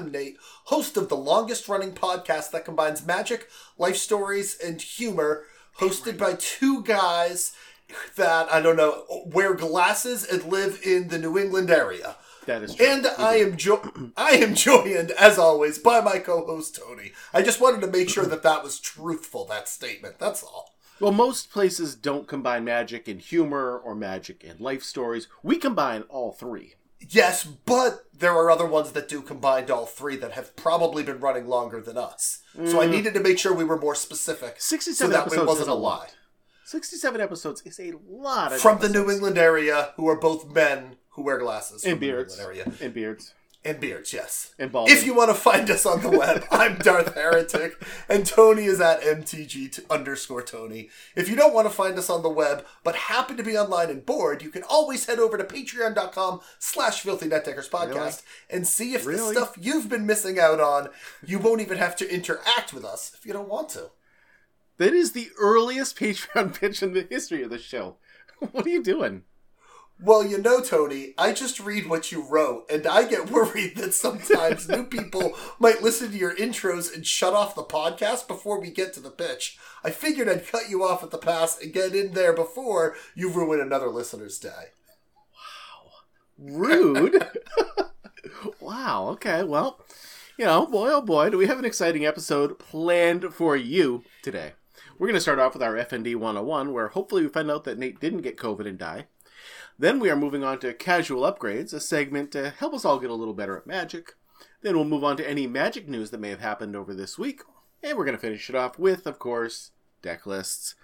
I'm Nate, host of the longest running podcast that combines magic, life stories, and humor, hosted by two guys that, I don't know, wear glasses and live in the New England area. That is true. And I am jo- I am joined, as always, by my co-host Tony. I just wanted to make sure that that was truthful, that statement. That's all. Well, most places don't combine magic and humor or magic and life stories. We combine all three. Yes, but there are other ones that do combine all three that have probably been running longer than us. So I mm. needed to make sure we were more specific. So 67 that it episodes wasn't a lot. lie. 67 episodes is a lot of From the. New England area, who are both men who wear glasses. and from the New beards. Area. And beards. And beards, yes. And bald. If you want to find us on the web, I'm Darth Heretic, and Tony is at MTG t- underscore Tony. If you don't want to find us on the web, but happen to be online and bored, you can always head over to patreon.com slash filthy netdeckers podcast Really? and see if the stuff you've been missing out on, you won't even have to interact with us if you don't want to. That is the earliest Patreon pitch in the history of the show. What are you doing? Well, you know, Tony, I just read what you wrote, and I get worried that sometimes new people might listen to your intros and shut off the podcast before we get to the pitch. I figured I'd cut you off at the pass and get in there before you ruin another listener's day. Wow. Rude. wow. Okay. Well, you know, boy, oh boy, do we have an exciting episode planned for you today. We're going to start off with our FND 101, where hopefully we find out that Nate didn't get COVID and die. Then we are moving on to Casual Upgrades, a segment to help us all get a little better at magic. Then we'll move on to any magic news that may have happened over this week. And we're going to finish it off with, of course, deck lists.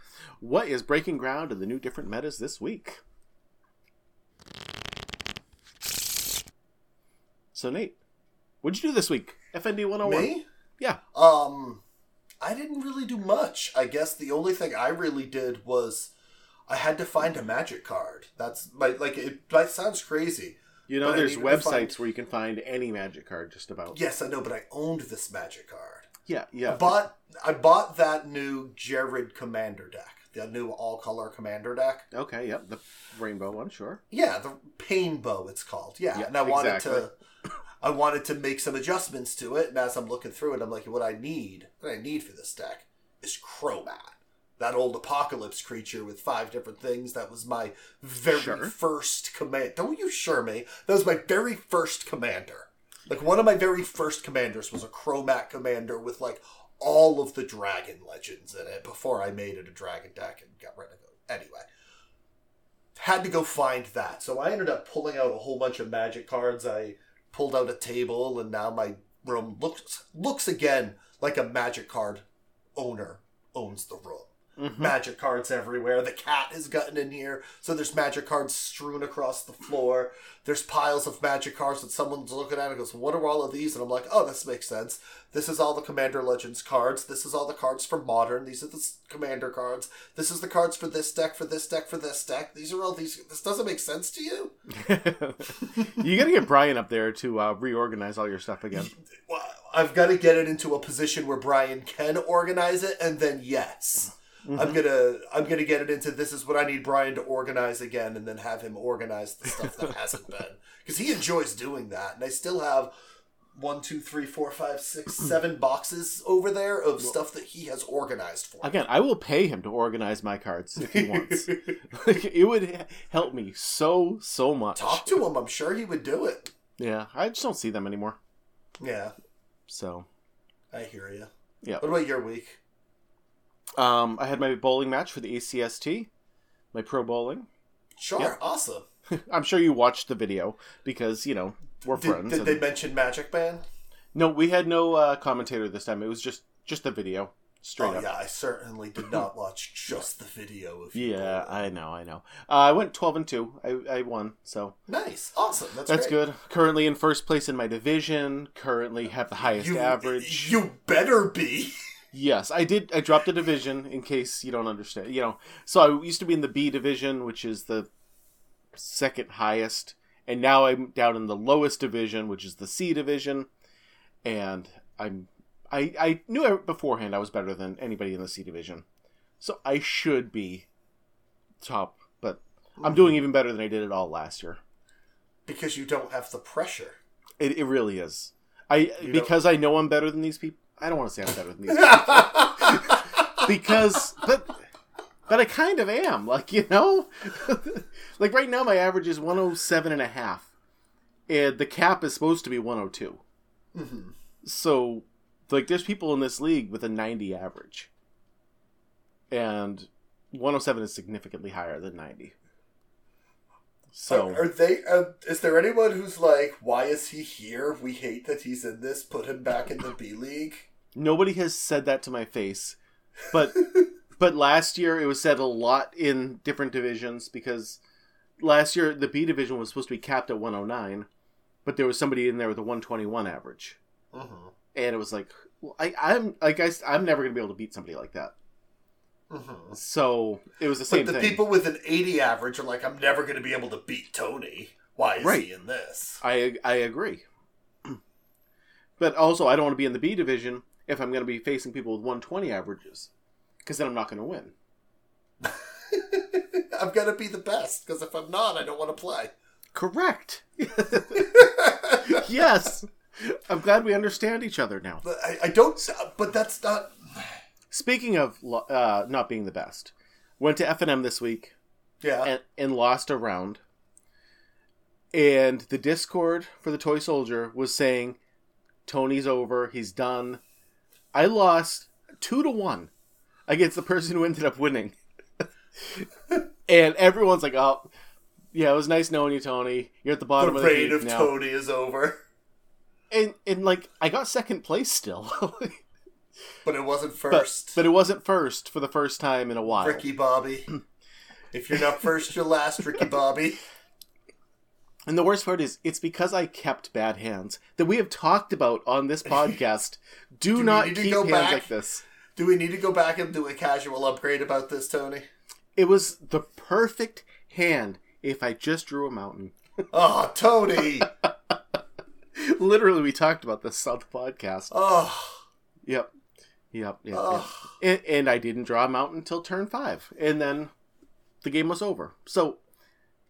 What is breaking ground in the new different metas this week? So, Nate, what'd you do this week? FND 101. Me? Yeah. Um, I didn't really do much. I guess the only thing I really did was I had to find a magic card. That's my like. It that sounds crazy. You know, there's websites find- where you can find any magic card just about. Yes, I know, but I owned this magic card. Yeah, yeah. I bought I bought that new Jared Commander deck, the new all color Commander deck. Okay, yep. The rainbow one, sure. Yeah, the Pain Bow it's called. Yeah, Yeah, and I wanted exactly. to I wanted to make some adjustments to it, and as I'm looking through it, I'm like, what I need, what I need for this deck is Cromat. That old apocalypse creature with five different things. That was my very Sure. first command. Don't you sure me? That was my very first commander. Like one of my very first commanders was a Cromat commander with like all of the dragon legends in it before I made it a dragon deck and got rid of it. Anyway, had to go find that. So I ended up pulling out a whole bunch of magic cards. I pulled out a table and now my room looks looks again like a magic card owner owns the room. Mhm. Magic cards everywhere. The cat has gotten in here, so there's magic cards strewn across the floor. There's piles of magic cards that someone's looking at and goes, "What are all of these?" And I'm like, "Oh, this makes sense. This is all the Commander Legends cards. This is all the cards for Modern. These are the Commander cards. This is the cards for this deck, for this deck, for this deck. These are all these. This doesn't make sense to you." you gotta get Brian up there to uh, reorganize all your stuff again. Well, I've got to get it into a position where Brian can organize it, and then yes, Mm-hmm. I'm gonna I'm gonna get it into this is what I need Brian to organize again, and then have him organize the stuff that hasn't been because he enjoys doing that, and I still have one, two, three, four, five, six, hmm. seven boxes over there of stuff that he has organized for. me. Again, I will pay him to organize my cards if he wants. like, it would help me so so much. Talk to him. I'm sure he would do it. Yeah, I just don't see them anymore. Yeah, So, I hear you. Yeah. What about your week? Um, I had my bowling match for the ACST, my pro bowling. Sure, Yeah. awesome. I'm sure you watched the video because you know we're Did, friends. did and- they mention Magic Band? No, we had no uh, commentator this time. It was just just the video, straight oh up. yeah, I certainly did not watch just the video of. Yeah. I know, I know. Uh, I went twelve and two. I, I won, so Nice, awesome. That's that's great. good. Currently in first place in my division. Currently have the highest You, average. You better be. Yes, I did. I dropped a division in case you don't understand. You know, so I used to be in the B division, which is the second highest, and now I'm down in the lowest division, which is the C division, and I'm. I, I knew beforehand I was better than anybody in the C division, so I should be top. But I'm doing even better than I did it all last year. because you don't have the pressure. It, it really is. I You because I know I'm better than these people. I don't want to say I'm better than these because, but but I kind of am. Like you know, like right now my average is 107 and a half, and the cap is supposed to be 102. Mhm. So, like, there's people in this league with a 90 average, and 107 is significantly higher than 90. So. are, are they? Uh, is there anyone who's like, why is he here? We hate that he's in this. Put him back in the B League. Nobody has said that to my face, but but last year it was said a lot in different divisions because last year the B division was supposed to be capped at 109, but there was somebody in there with a 121 average, Mm-hmm. and it was like well, I I'm like I, I'm never gonna be able to beat somebody like that. Mm-hmm. So it was the same. Thing. But the thing. people with an 80 average are like, I'm never going to be able to beat Tony. Why is Right. he in this? I I agree, but also I don't want to be in the B division if I'm going to be facing people with 120 averages, because then I'm not going to win. I've got to be the best because if I'm not, I don't want to play. Correct. yes. I'm glad we understand each other now. But I, I don't. But that's not. Speaking of uh, not being the best, went to FNM this week Yeah. and, and lost a round. And the Discord for the Toy Soldier was saying, Tony's over, he's done. I lost two to one against the person who ended up winning. and everyone's like, oh, yeah, it was nice knowing you, Tony. You're at the the bottom of the reign of now. Tony is over. and and like I got second place still, But it wasn't first. but it wasn't first for the first time in a while. Ricky Bobby. if you're not first, you're last, Ricky Bobby. And the worst part is, it's because I kept bad hands that we have talked about on this podcast. Do, we not keep hands back? like this. Do we need to go back and do a casual upgrade about this, Tony? It was the perfect hand if I just drew a mountain. Oh, Tony! Literally, we talked about this on the podcast. Oh, Yep. Yep. Yep. yep. And, and I didn't draw a mountain until turn five. And then the game was over. So,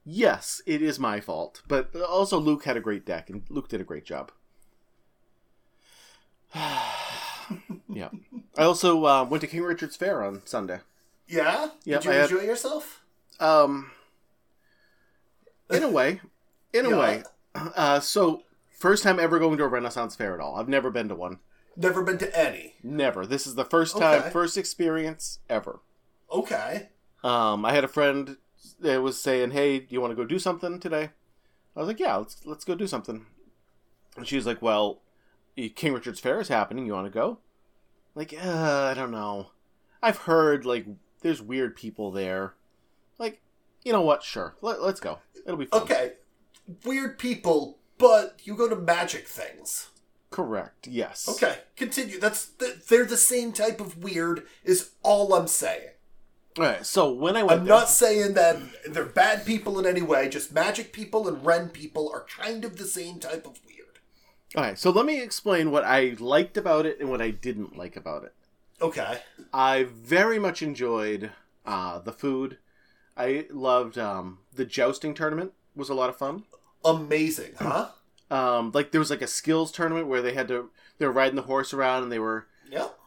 yes, it is my fault. But also, Luke had a great deck, and Luke did a great job. yeah. I also uh, went to King Richard's Faire on Sunday. Yeah? Yep, Did you I had- enjoy yourself? Um, in a way. In a Yeah. way. Uh, so, first time ever going to a Renaissance Fair at all. I've never been to one. Never been to any. Never. This is the first time, Okay. first experience ever. Okay. Um, I had a friend that was saying, "Hey, do you want to go do something today?" I was like, "Yeah, let's let's go do something." And she was like, "Well, King Richard's Faire is happening. You want to go?" Like, uh, I don't know. I've heard like there's weird people there. Like, you know what? Sure, Let, let's go. It'll be fun. Okay. Weird people, but you go to magic things. Correct. Yes. Okay, continue. That's th- they're the same type of weird. Is all I'm saying. All right. So when I went, I'm there- not saying that they're bad people in any way. Just magic people and Ren people are kind of the same type of weird. All right. So let me explain what I liked about it and what I didn't like about it. Okay. I very much enjoyed uh, the food. I loved um, the jousting tournament was a lot of fun. Amazing, huh? Um, like there was like a skills tournament where they had to they were riding the horse around and they were Yep.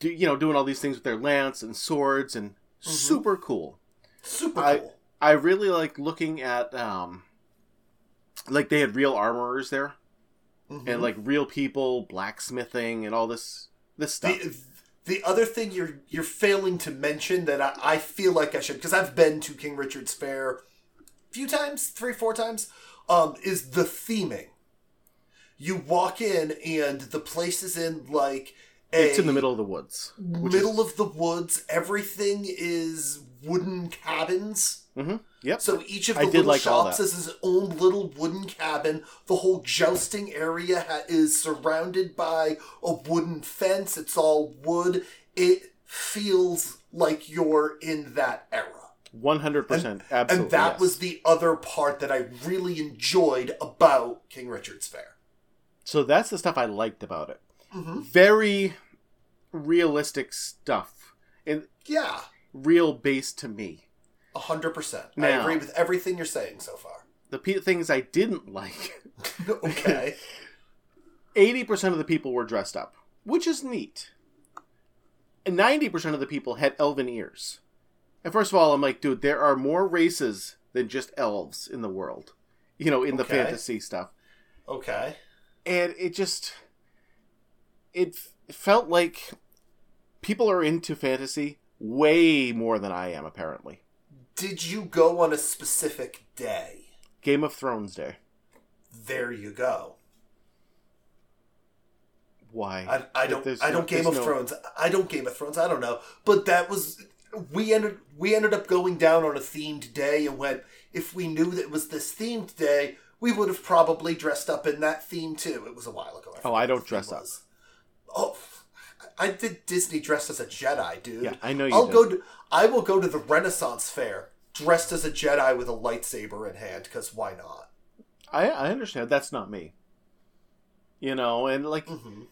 do, you know doing all these things with their lance and swords and super cool. Super I- cool. I really like looking at um, like they had real armorers there Mhm. and like real people blacksmithing and all this this stuff. the the other thing you're you're failing to mention that I, I feel like I should because I've been to King Richard's Faire a few times, three four times, um, is the theming. You walk in and the place is in like a it's in the middle of the woods. which is- middle of the woods. Everything is wooden cabins. Mhm. Yep. So each of the I little like shops has his own little wooden cabin. The whole jousting area ha- is surrounded by a wooden fence. It's all wood. It feels like you're in that era. One hundred percent, absolutely. and that yes. was the other part that I really enjoyed about King Richard's Faire. so. That's the stuff I liked about it. Mhm. Very realistic stuff and Yeah, real base to me. a hundred percent. I agree with everything you're saying so far. the pe- things I didn't like, okay. 80% of the people were dressed up, which is neat. And 90% of the people had elven ears. And first of all, I'm like, dude, there are more races than just elves in the world. You know, in the Okay. fantasy stuff. Okay. And it just it felt like people are into fantasy way more than I am apparently. Did you go on a specific day? Game of Thrones Day. There you go. Why? I, I don't I don't Game of no- Thrones. I don't Game of Thrones. I don't know. But that was we ended we ended up going down on a themed day and went if we knew that it was this themed day, we would have probably dressed up in that theme too. It was a while ago. Oh, I don't forget what the dress up. was. Oh, I did Disney dressed as a Jedi, dude. Yeah, I know you I'll did. go to I will go to the Renaissance fair dressed as a Jedi with a lightsaber in hand because why not? I I understand that's not me. You know, and like hmm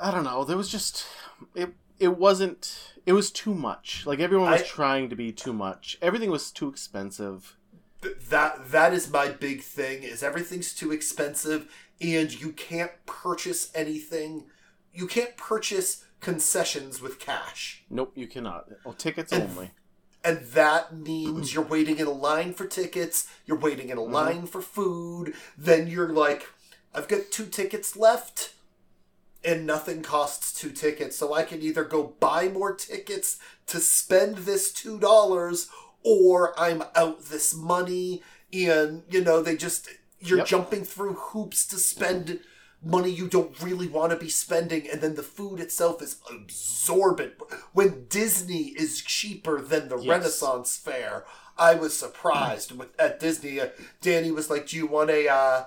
I don't know, there was just it it wasn't it was too much. Like everyone was I- trying to be too much. Everything was too expensive. Th- that that is my big thing is everything's too expensive and you can't purchase anything you can't purchase concessions with cash Nope, you cannot. Oh, tickets And- only. and that means you're waiting in a line for tickets you're waiting in a mm-hmm. line for food then you're like i've got two tickets left and nothing costs two tickets so i can either go buy more tickets to spend this two dollars or i'm out this money and you know they just you're Yep. jumping through hoops to spend money you don't really want to be spending and then the food itself is absorbent when disney is cheaper than the Yes. renaissance fair i was surprised with, at disney uh, danny was like do you want a uh,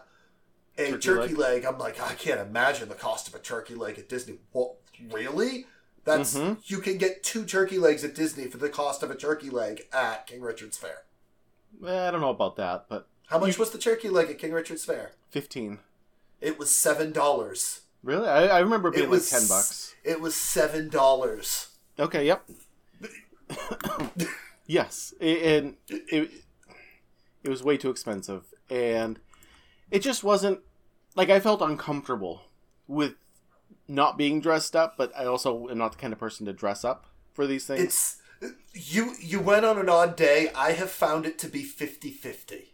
a Turkey turkey, leg. i'm like i can't imagine the cost of a turkey leg at disney what really that's Mhm. you can get two turkey legs at disney for the cost of a turkey leg at king richard's faire Eh, I don't know about that, but how much was the turkey leg at king richard's faire 15. it was seven dollars Really? I, I remember it being it was like 10 bucks. It was seven dollars. Okay, yep. yes, and it, it was way too expensive, and it just wasn't like I felt uncomfortable with not being dressed up, but I also am not the kind of person to dress up for these things. It's you. You went on an odd day. I have found it to be 50-50.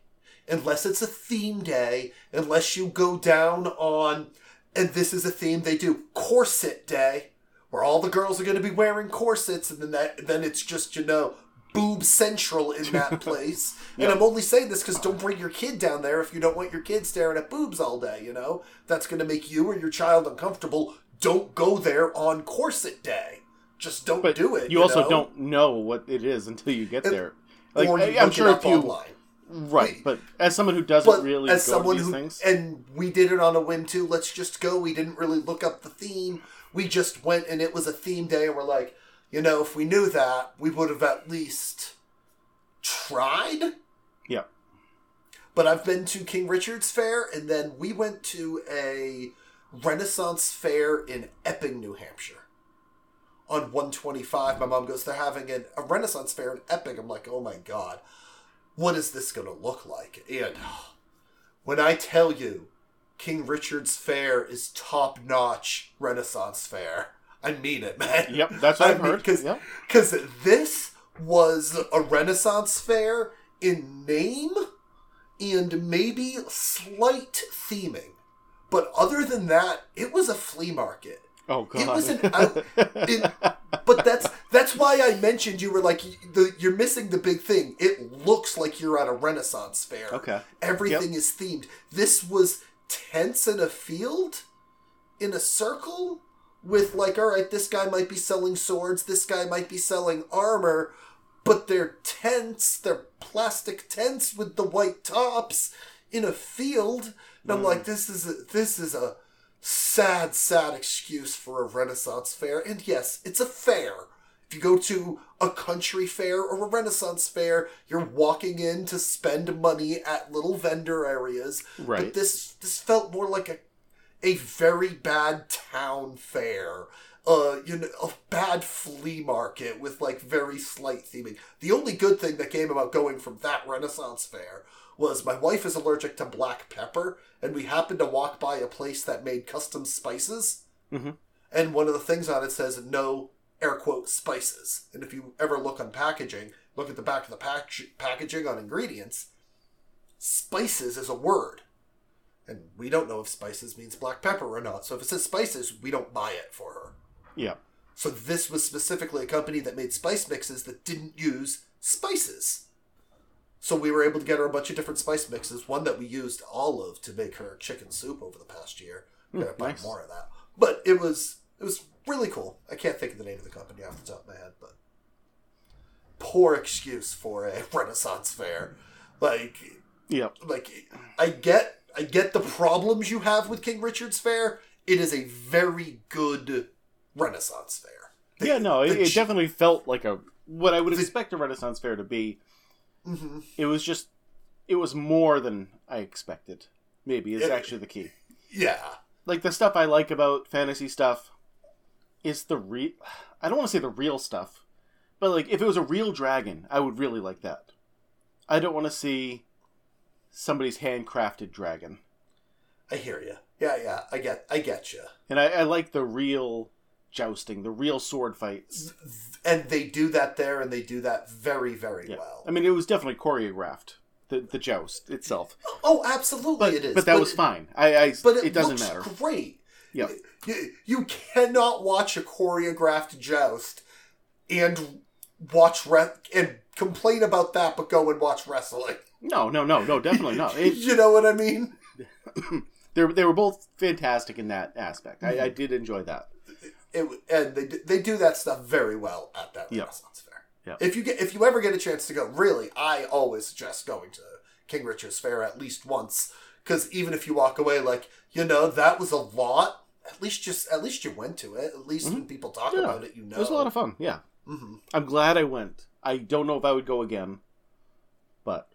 unless it's a theme day. Unless you go down on, and this is a theme they do, corset day, where all the girls are going to be wearing corsets, and then that then it's just you know boob central in that place. And I'm only saying this because don't bring your kid down there if you don't want your kid staring at boobs all day. You know that's going to make you or your child uncomfortable. Don't go there on corset day. Just don't but do it. You, also know? don't know what it is until you get And- there. Like or you I, look am sure if you online. right, but as someone who doesn't really as go someone these who things, and we did it on a whim too. Let's just go. We didn't really look up the theme. We just went and it was a theme day, and we're like, you know, if we knew that, we would have at least tried. yeah, But I've been to King Richard's Faire, and then we went to a Renaissance Fair in Epping, New Hampshire. On 125, my mom goes, they're having an, a Renaissance Fair in Epping. I'm like, oh my god, what is this going to look like? And when I tell you King Richard's Faire is top notch Renaissance Fair, I mean it, man. yep, that's what I I've mean, heard. 'cause- Yep. because this was a Renaissance fair in name and maybe slight theming. But other than that, it was a flea market. Oh god, It was an out. It, but that's that's why I mentioned you were like the, you're missing the big thing. It looks like you're at a Renaissance fair. okay. Everything is themed. This was tents in a field, in a circle, with like, all right, this guy might be selling swords, this guy might be selling armor, but they're tents, they're plastic tents with the white tops in a field. And I'm mm. like, this is a, this is a sad, sad excuse for a Renaissance fair. And yes, it's a fair. If you go to a country fair or a Renaissance fair, you're walking in to spend money at little vendor areas. Right. But this this felt more like a a very bad town fair. a you know a bad flea market with like very slight theming. The only good thing that came about going from that Renaissance fair was my wife is allergic to black pepper, and we happened to walk by a place that made custom spices. Mhm. And one of the things on it says no air quote spices. And if you ever look on packaging, look at the back of the pack- packaging on ingredients, spices is a word. And we don't know if spices means black pepper or not. So if it says spices, we don't buy it for her. Yeah. So this was specifically a company that made spice mixes that didn't use spices. So we were able to get her a bunch of different spice mixes. One that we used olive to make her chicken soup over the past year. Hmm, we're gonna buy nice. more of that. But it was it was really cool. I can't think of the name of the company off the top of my head, but poor excuse for a Renaissance fair. Like Yeah. like I get I get the problems you have with King Richard's Faire. It is a very good Renaissance fair. The- Yeah, no, it, it definitely felt like a what I would The- expect a Renaissance fair to be. Mhm. It was just, it was more than I expected. Maybe is It- actually the key. Yeah. Like the stuff I like about fantasy stuff is the real. I don't want to say the real stuff, but like if it was a real dragon, I would really like that. I don't want to see somebody's handcrafted dragon, I hear you. Yeah, yeah. I get I get you. and I, I like the real jousting, the real sword fights. And they do that there and they do that very very Yeah. well. I mean, it was definitely choreographed. The the joust itself, oh, oh absolutely but it is. but that was fine. I, I But it, it, doesn't matter. great. Yep. You, you cannot watch a choreographed joust and watch re- and complain about that, but go and watch wrestling. No, no, no, no, definitely not. It, you know what I mean? they they were both fantastic in that aspect. I, Mm-hmm. I did enjoy that. It and they do- they do that stuff very well at that Yep. Renaissance fair. Yep. If you get if you ever get a chance to go, really, I always suggest going to King Richard's Faire at least once because even if you walk away like you know that was a lot, at least just at least you went to it. At least when people talk Mm-hmm. Yeah. about it, you know It was a lot of fun. Yeah, hmm I'm glad I went. I don't know if I would go again, but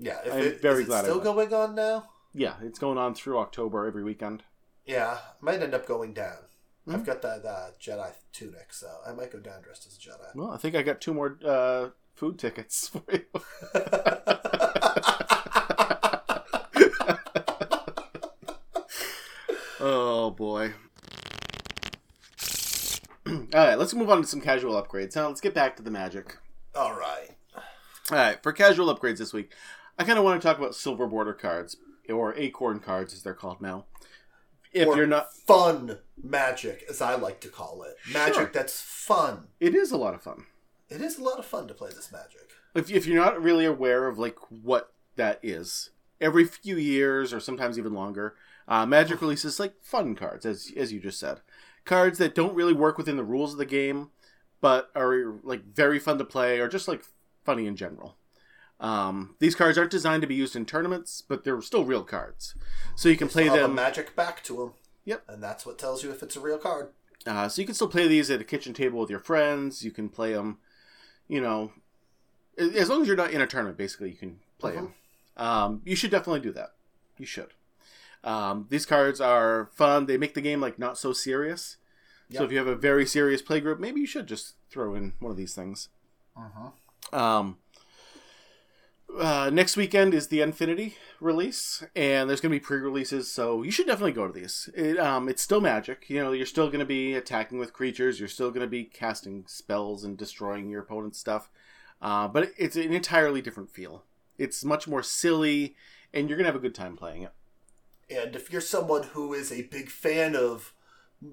Yeah, if I'm it, very is it glad I still going on now. yeah, it's going on through October every weekend. Yeah, might end up going down. Hmm. I've got that uh, Jedi tunic, so I might go down dressed as a Jedi. Well, I think I got two more uh, food tickets for you. oh boy. All right, let's move on to some casual upgrades. Now let's get back to the magic. All right. All right, for casual upgrades this week, I kind of want to talk about silver border cards or acorn cards, as they're called now. If Or you're not, fun magic, as I like to call it, magic Sure. that's fun. it is a lot of fun. It is a lot of fun to play this magic. if, if you're not really aware of like what that is every few years or sometimes even longer uh, magic releases like fun cards as as you just said cards that don't really work within the rules of the game but are like very fun to play or just like funny in general um, these cards aren't designed to be used in tournaments but they're still real cards so you can play them a magic back to them. Yep. And that's what tells you if it's a real card. Uh, so you can still play these at a kitchen table with your friends. You can play them, you know, as long as you're not in a tournament. Basically, you can play them. Um, you should definitely do that. You should. Um, these cards are fun. They make the game like not so serious. So if you have a very serious play group, maybe you should just throw in one of these things. Uh-huh. Um, uh, next weekend is the Unfinity release, and there's going to be pre-releases, so you should definitely go to these. It, um, it's still magic. You know, you're still going to be attacking with creatures. You're still going to be casting spells and destroying your opponent's stuff. Uh, but it's an entirely different feel. It's much more silly, and you're going to have a good time playing it. And if you're someone who is a big fan of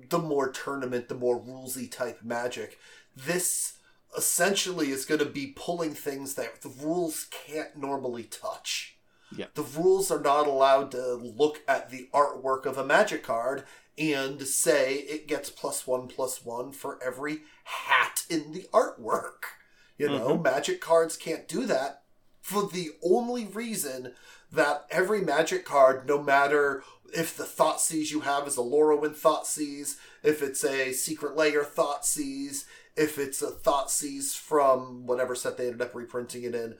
the more tournament, the more rulesy type magic, this essentially is going to be pulling things that the rules can't normally touch. Yeah. The rules are not allowed to look at the artwork of a magic card and say it gets plus one plus one for every hat in the artwork. You know, mm-hmm. magic cards can't do that for the only reason that every magic card, no matter if the Thoughtseize you have is a Lorwyn Thoughtseize, if it's a secret lair thought sees, if it's a Thoughtseize from whatever set they ended up reprinting it in,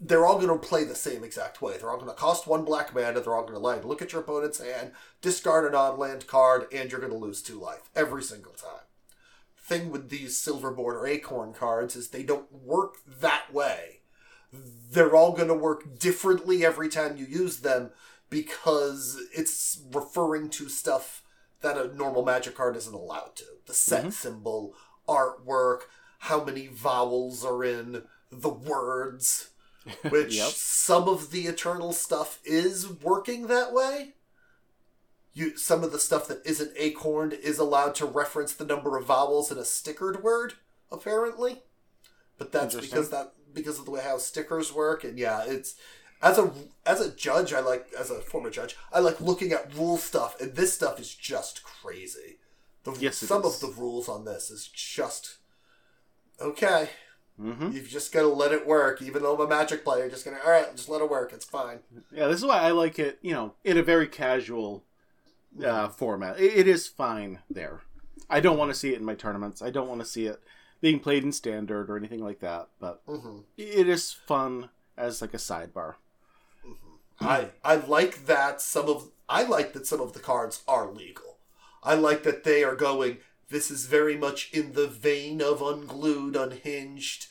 they're all going to play the same exact way. They're all going to cost one black mana. They're all going to land. Look at your opponent's hand, discard an on-land card, and you're going to lose two life every single time. Thing with these Silverboard or Acorn cards is they don't work that way. They're all going to work differently every time you use them because it's referring to stuff that a normal Magic card isn't allowed to. The set Mhm. symbol, artwork, how many vowels are in the words which Yep. some of the eternal stuff is working that way. You some of the stuff that isn't acorned is allowed to reference the number of vowels in a stickered word apparently. But that's because that because of the way how stickers work and yeah it's as a as a judge i like as a former judge i like looking at rule stuff and this stuff is just crazy the, Yes, some is. of the rules on this is just okay hmm You've just got to let it work, even though I'm a magic player. Just gonna, all right, just let it work. It's fine. Yeah, this is why I like it. You know, in a very casual uh, format. It, it is fine there. I don't want to see it in my tournaments. I don't want to see it being played in standard or anything like that. But hmm it is fun as like a sidebar. I I like that some of I like that some of the cards are legal. I like that they are going. This is very much in the vein of unglued, unhinged,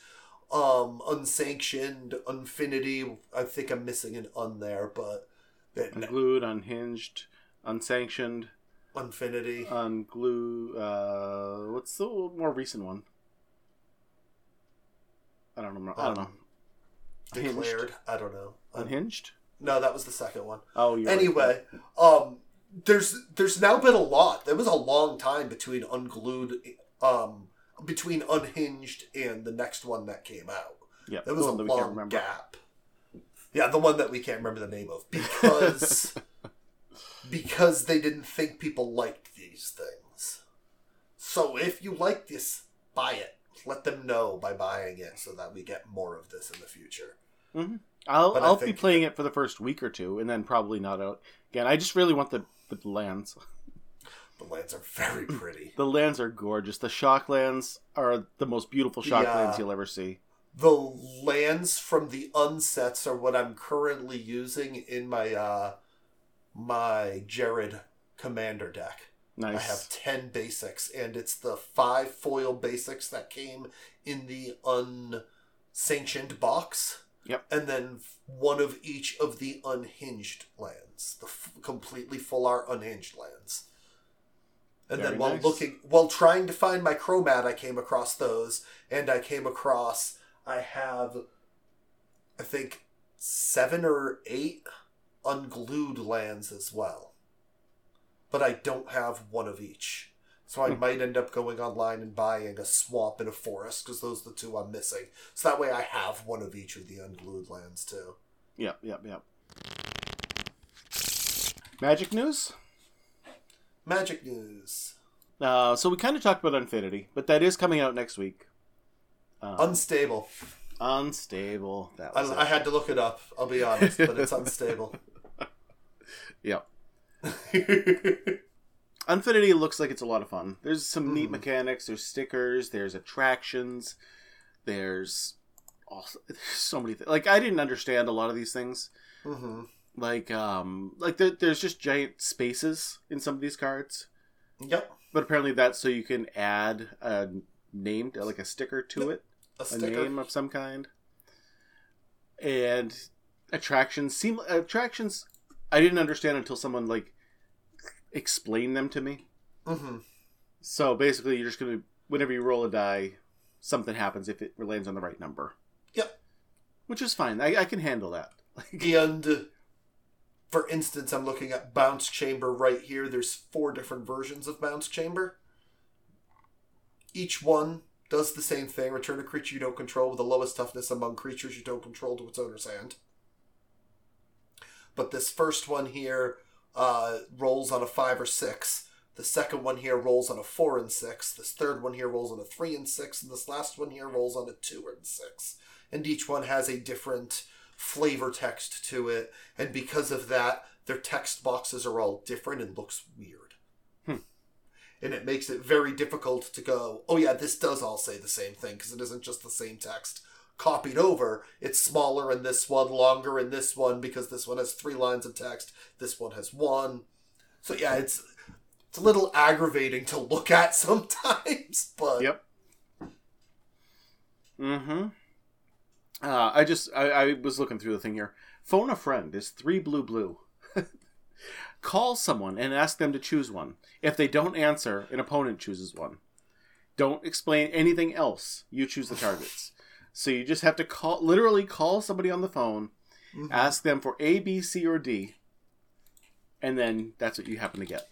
um, unsanctioned, unfinity. I think I'm missing an un there, but that Unglued, unhinged, unsanctioned, unfinity. unglue. Uh, what's the more recent one? I don't know. I don't know. Declared. I don't know. Unhinged. no, that was the second one. Oh, you're right. anyway, um, there's there's now been a lot. There was a long time between unglued, um, between unhinged and the next one that came out. Yeah, There was the a one that we can't long gap. Yeah, the one that we can't remember the name of because because they didn't think people liked these things. So if you like this, buy it. Let them know by buying it so that we get more of this in the future. I'll But I'll be playing it for the first week or two, and then probably not out again. I just really want the the lands. The lands are very pretty. The lands are gorgeous. The shock lands are the most beautiful shock Yeah. lands you'll ever see. the lands from the unsets are what I'm currently using in my uh my Jared commander deck. Nice. I have 10 basics and it's the 5 foil basics that came in the unsanctioned box. Yep. And then one of each of the unhinged lands, the f- completely full art unhinged lands. And Very then while nice. looking, while trying to find my cromat, I came across those, and I came across, I have, I think, seven or eight unglued lands as well. But I don't have one of each. So I Hmm. might end up going online and buying a swamp and a forest, because those are the two I'm missing. So that way I have one of each of the unglued lands too. Yep, yep, yep. Magic news. Magic news. Uh, so we kind of talked about Unfinity, but that is coming out next week. Um, Unstable. unstable. That I, was I it. had to look it up, I'll be honest, but it's unstable. Yep. Unfinity looks like it's a lot of fun. There's some neat Mhm. mechanics. There's stickers. There's attractions. There's also, there's so many things. Like I didn't understand a lot of these things. hmm Like um, like there, there's just giant spaces in some of these cards. Yep. But apparently that's so you can add a name, like a sticker to it, A a name of some kind. And attractions seem attractions. I didn't understand until someone like explained them to me. hmm So basically, you're just gonna whenever you roll a die, something happens if it lands on the right number. Yep. Which is fine. I, I can handle that. And for instance, I'm looking at Bounce Chamber right here. There's four different versions of Bounce Chamber. Each one does the same thing return a creature you don't control with the lowest toughness among creatures you don't control to its owner's hand. But this first one here uh, rolls on a 5 or 6. The second one here rolls on a 4 and 6. This third one here rolls on a 3 and 6. And this last one here rolls on a 2 and 6. And each one has a different flavor text to it, and because of that, their text boxes are all different and looks weird. Hmm. And it makes it very difficult to go, oh yeah, this does all say the same thing, because it isn't just the same text copied over. It's smaller in this one, longer in this one because this one has three lines of text. This one has one. So yeah, it's it's a little aggravating to look at sometimes, but Yep. Mm-hmm. Uh, I just I, I was looking through the thing here. Phone a friend is three blue blue. Call someone and ask them to choose one. If they don't answer, an opponent chooses one. Don't explain anything else. You choose the targets. So you just have to call, literally call somebody on the phone, Mhm. ask them for A, B, C, or D, and then that's what you happen to get.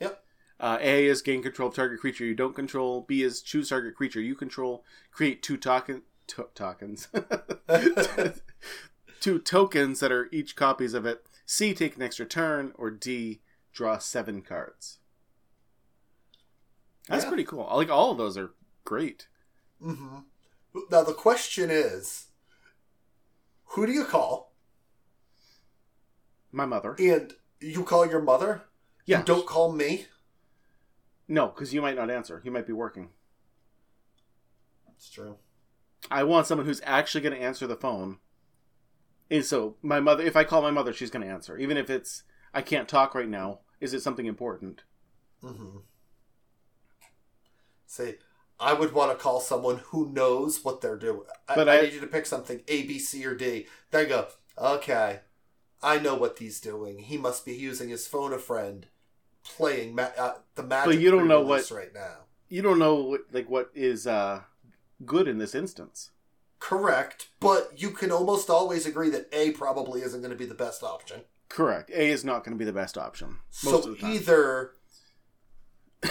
Yep. Uh, A is gain control of target creature you don't control. B is choose target creature you control. Create two token to- tokens, two tokens that are each copies of it. C take an extra turn, or D draw seven cards. That's Yeah. pretty cool. Like all of those are great. hmm Now the question is, who do you call? My mother. And you call your mother. Yeah. You don't call me. No, because you might not answer. You might be working. That's true. I want someone who's actually going to answer the phone. And so my mother, if I call my mother, she's going to answer, even if it's I can't talk right now. Is it something important? Mm-hmm. Say, I would want to call someone who knows what they're doing. I, But I, I- need you to pick something A, B, C, or D. Then go, okay, I know what he's doing. He must be using his phone a friend, playing ma- uh, the magic. you don't know what- right now. You don't know what, like what is uh, good in this instance. Correct, but you can almost always agree that A probably isn't going to be the best option. Correct. A is not going to be the best option most so of the time. either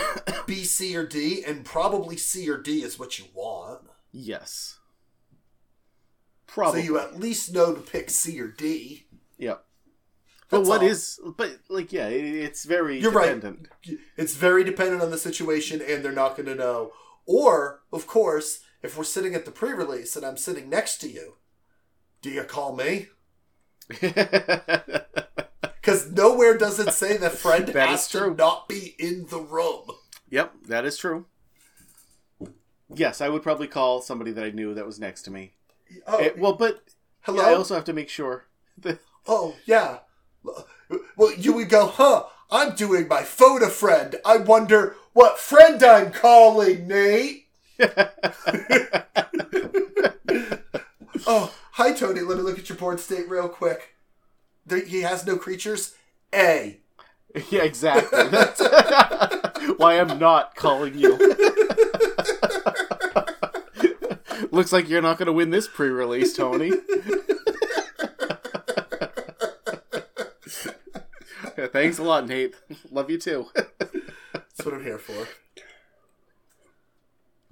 B, C, or D, and probably C or D is what you want. Yes. Probably. So you at least know to pick C or D. Yep. But That's what all. is? But like, yeah, it's very You're right. dependent. It's very dependent on the situation, and they're not going to know. Or, of course, if we're sitting at the pre-release and I'm sitting next to you, do you call me? Because nowhere does it say that friend That has to not be in the room. yep, that is true. Yes, I would probably call somebody that I knew that was next to me. Oh, Eh, well, but hello. yeah, I also have to make sure. That, Oh, yeah. Well, you would go, huh? I'm doing my photo friend. I wonder what friend I'm calling, Nate. Oh, hi, Tony. Let me look at your board state real quick. He has no creatures. A. yeah, exactly. That's why I'm not calling you. Looks like you're not going to win this pre-release, Tony. Thanks a lot, Nate. Love you too. That's what I'm here for.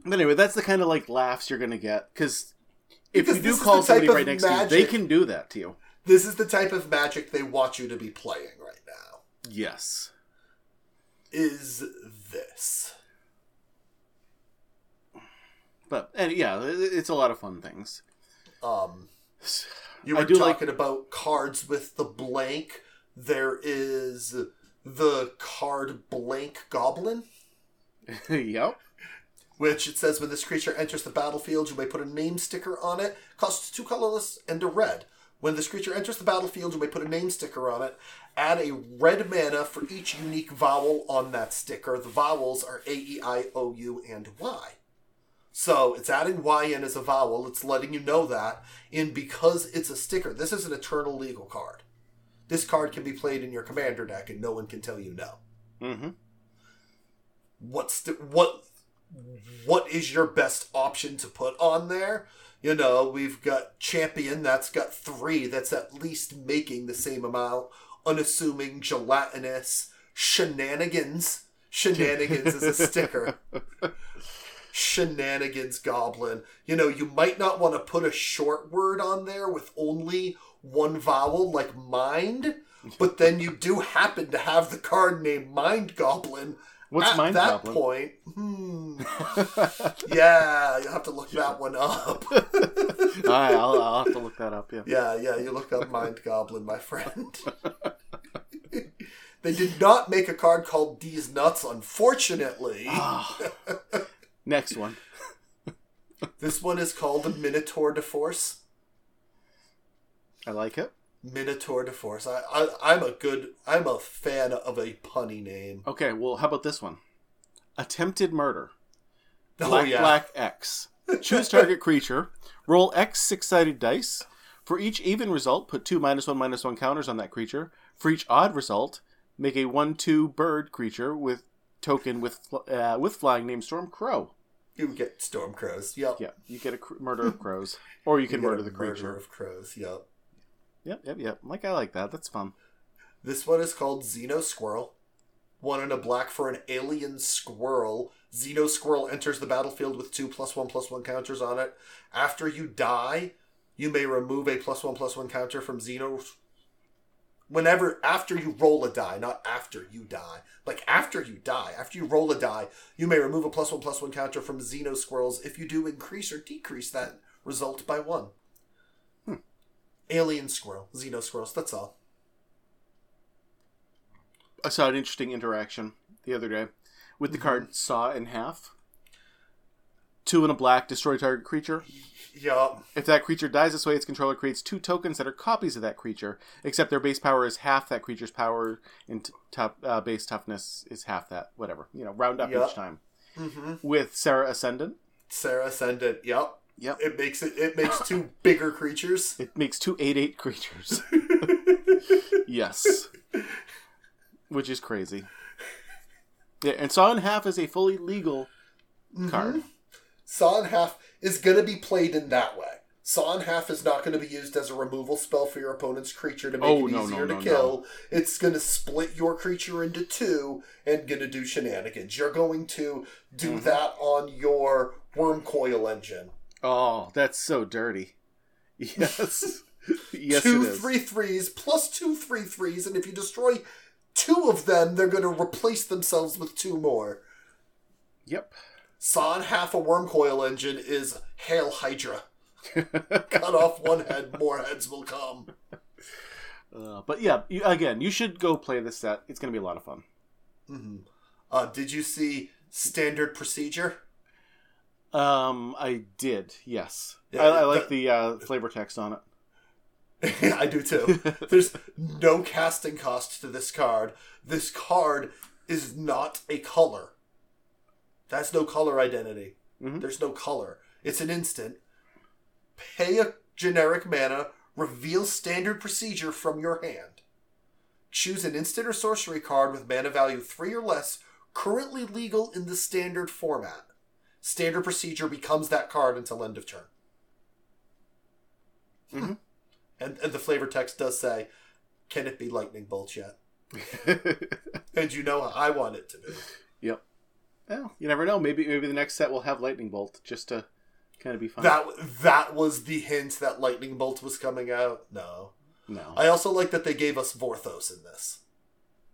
But anyway, that's the kind of like laughs you're gonna get because if Because you do call somebody right next to you, they can do that to you. This is the type of magic they want you to be playing right now. Yes. Is this? But and yeah, it's a lot of fun things. Um, you were do like- talking about cards with the blank. There is the card blank goblin. yep. which it says when this creature enters the battlefield, you may put a name sticker on it. Costs two colorless and a red. When this creature enters the battlefield, you may put a name sticker on it. Add a red mana for each unique vowel on that sticker. The vowels are A, E, I, O, U, and Y. So it's adding Y in as a vowel. It's letting you know that. And because it's a sticker, this is an eternal legal card. This card can be played in your commander deck, and no one can tell you no Mm-hmm. what's the, what what is your best option to put on there you know we've got champion that's got three that's at least making the same amount unassuming gelatinous shenanigans. Shenanigans is a sticker. Shenanigans goblin. You know you might not want to put a short word on there with only one vowel like mind but then you do happen to have the card named mind goblin What's at Mind that point, hmm, yeah, you'll have to look that one up. All right, I'll, I'll have to look that up. Yeah. yeah, yeah, you look up Mind Goblin, my friend. they did not make a card called These Nuts, unfortunately. Ah. Next one. this one is called the Minotaur de Force. I like it. Minotaur de Force. I, I I'm a good I'm a fan of a punny name. Okay, well, how about this one? Attempted murder. Oh Black yeah. Black X. Choose target creature. Roll X six sided dice. For each even result, put two minus one minus one counters on that creature. For each odd result, make a one two bird creature with token with uh, with flying named Storm Crow. You get storm crows. Yep. Yeah, you get a cr- murder of crows, or you You can murder the creature. Murder of crows. Yep. Yep, yep, yep. Like I like that. That's fun. This one is called Xeno Squirrel. One in a black for an alien squirrel. Xeno Squirrel enters the battlefield with two plus one plus one counters on it. After you die, you may remove a plus one plus one counter from Xeno. Whenever, after you roll a die, not after you die. Like after you die, after you roll a die, you may remove a plus one plus one counter from Xeno Squirrels. If you do, increase or decrease that result by one. Alien Squirrel, Xeno Squirrels, that's all. I saw an interesting interaction the other day with the card Saw in half. Two in a black, destroy target creature. Yup. If that creature dies this way, its controller creates two tokens that are copies of that creature, except their base power is half that creature's power, and t- tough, uh, base toughness is half that. Whatever. You know, round up Yep. each time. Mm-hmm. With Serra Ascendant, Serra Ascendant. Yep. Yep. It makes it. It makes two bigger creatures. it makes two 8 8 creatures. yes. Which is crazy. Yeah, and Saw in half is a fully legal card. Saw in half is going to be played in that way. Saw in half is not going to be used as a removal spell for your opponent's creature to make Oh, it no, easier no, to no, kill. It's going to split your creature into two and going to do shenanigans. You're going to do Mm-hmm. that on your Wurmcoil Engine. Oh, that's so dirty. Yes. yes, two it is. three threes plus two three threes, and if you destroy two of them, they're going to replace themselves with two more. Yep. Saw in half a Wurmcoil Engine is Hail Hydra. Cut off one head, more heads will come. Uh, but yeah, you, again, you should go play this set. It's going to be a lot of fun. Uh, did you see Standard Procedure? Um, I did, yes. Yeah, I, I like that- the uh, flavor text on it. I do too. There's no casting cost to this card. This card is not a color. That's no color identity. Mhm. There's no color. It's an instant. Pay a generic mana, reveal standard procedure from your hand. Choose an instant or sorcery card with mana value 3 or less, currently legal in the standard format. Standard procedure becomes that card until end of turn. Mhm. And, and the flavor text does say, can it be lightning bolt yet? And you know I want it to be. yep. Well, you never know. Maybe maybe the next set will have lightning bolt just to kind of be fun. That that was the hint that lightning bolt was coming out. No. no. I also like that they gave us Vorthos in this.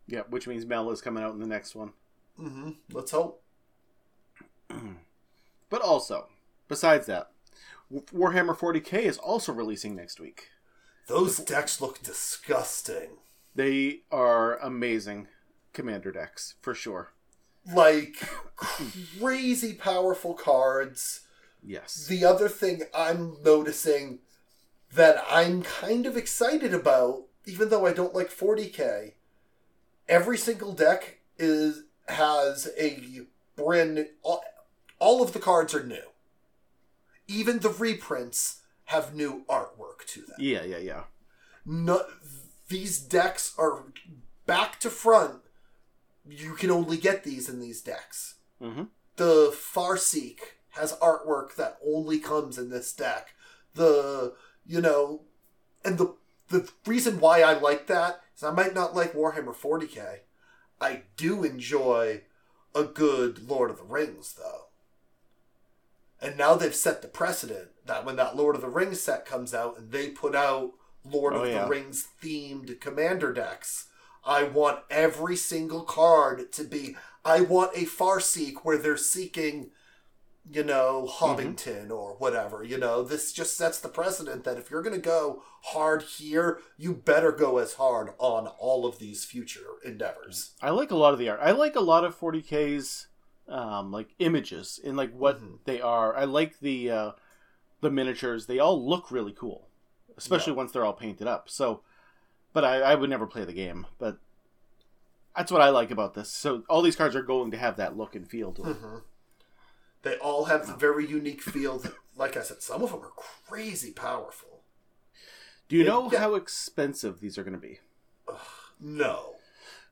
yeah, which means Mel is coming out in the next one. hmm Let's hope. But also, besides that, Warhammer 40k is also releasing next week. Those decks look disgusting. They are amazing commander decks for sure. Like crazy powerful cards. Yes. The other thing I'm noticing that I'm kind of excited about, even though I don't like 40k, every single deck is has a Bryn. All, of the cards are new. Even the reprints have new artwork to them. Yeah, yeah, yeah. No, these decks are back to front. You can only get these in these decks Mm-hmm. the Farseek has artwork that only comes in this deck. The you know, and the the reason why I like that is I might not like Warhammer 40k. I do enjoy a good Lord of the Rings though. And now they've set the precedent that when that Lord of the Rings set comes out and they put out Lord Oh, of yeah. the Rings themed commander decks, I want every single card to be. I want a Farseek where they're seeking, you know, mm-hmm. Hobbington or whatever. You know, this just sets the precedent that if you're going to go hard here, you better go as hard on all of these future endeavors. I like a lot of the art. I like a lot of 40k's um, like images and like what Mhm. they are. I like the uh, the miniatures. They all look really cool, especially once they're all painted up. So, but I, I would never play the game. But that's what I like about this. So all these cards are going to have that look and feel to them. Mhm. They all have the very unique feel. That, like I said, some of them are crazy powerful. Do you Yeah, know yeah. how expensive these are going to be? No.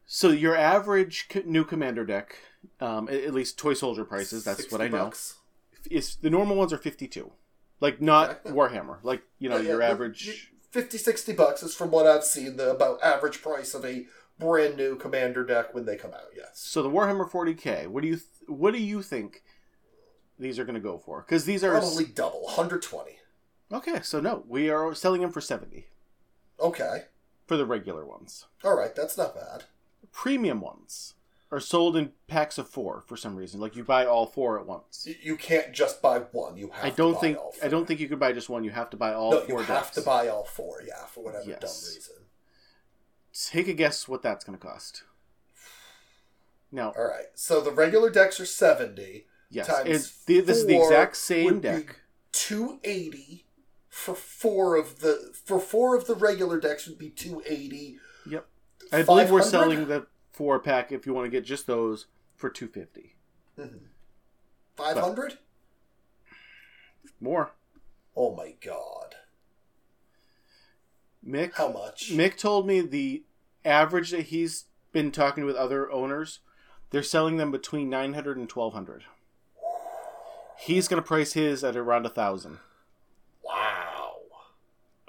So your average new commander deck, um, at, at least toy soldier prices. That's what I know. bucks? Is the normal ones are fifty two, like not Okay. Warhammer, like you know Yeah, yeah, your but average. you- 50, 60 bucks is from what I've seen the about average price of a brand new commander deck when they come out. Yes. So the Warhammer 40k, what do you th- what do you think these are going to go for? Because these are Probably double, 120. okay. So no, we are selling them for seventy Okay. for the regular ones. All right, that's not bad. Premium ones are sold in packs of four for some reason. Like you buy all four at once. You can't just buy one. You have I to don't buy think all I don't think you could buy just one. You have to buy all no, four you have decks. to buy all four, yeah, for whatever dumb reason. Take a guess what that's going to cost. Now, All right, so the regular decks are 70. yes, times it, th- this is the exact same deck. 280 for four of the for four of the regular decks would be 280. Yep. I believe we're selling the four pack if you want to get just those for two fifty mm-hmm. 500? more. Oh my god. Mick How much? Mick told me the average that he's been talking with other owners, they're selling them between 900 and 1200. He's going to price his at around a thousand. Wow.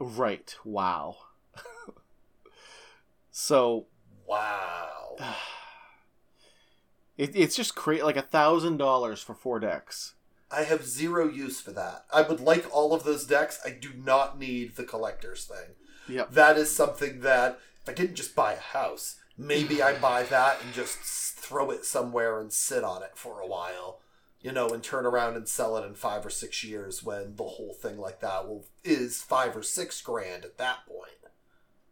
Right. Wow. so Wow. it, it's just crazy. Like a thousand dollars for four decks. I have zero use for that. I would like all of those decks. I do not need the collector's thing. Yep. That is something that if I didn't just buy a house, maybe I buy that and just throw it somewhere and sit on it for a while, you know, and turn around and sell it in five or six years when the whole thing like that will is five or six grand at that point.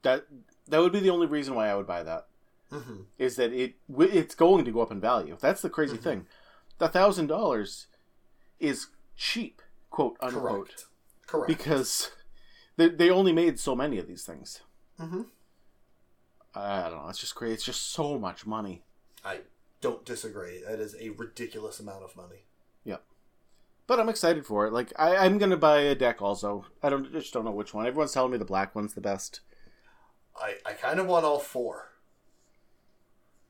That that would be the only reason why I would buy that. Mm-hmm. is that it it's going to go up in value. That's the crazy Mhm. thing. The thousand dollars is cheap, quote unquote, Correct. Correct. because they they only made so many of these things. mm-hmm. I don't know. It's just crazy. It's just so much money. I don't disagree. That is a ridiculous amount of money. Yep. But I'm excited for it. Like I, I'm gonna buy a deck also. I don't just don't know which one. Everyone's telling me the black one's the best. I, I kind of want all four.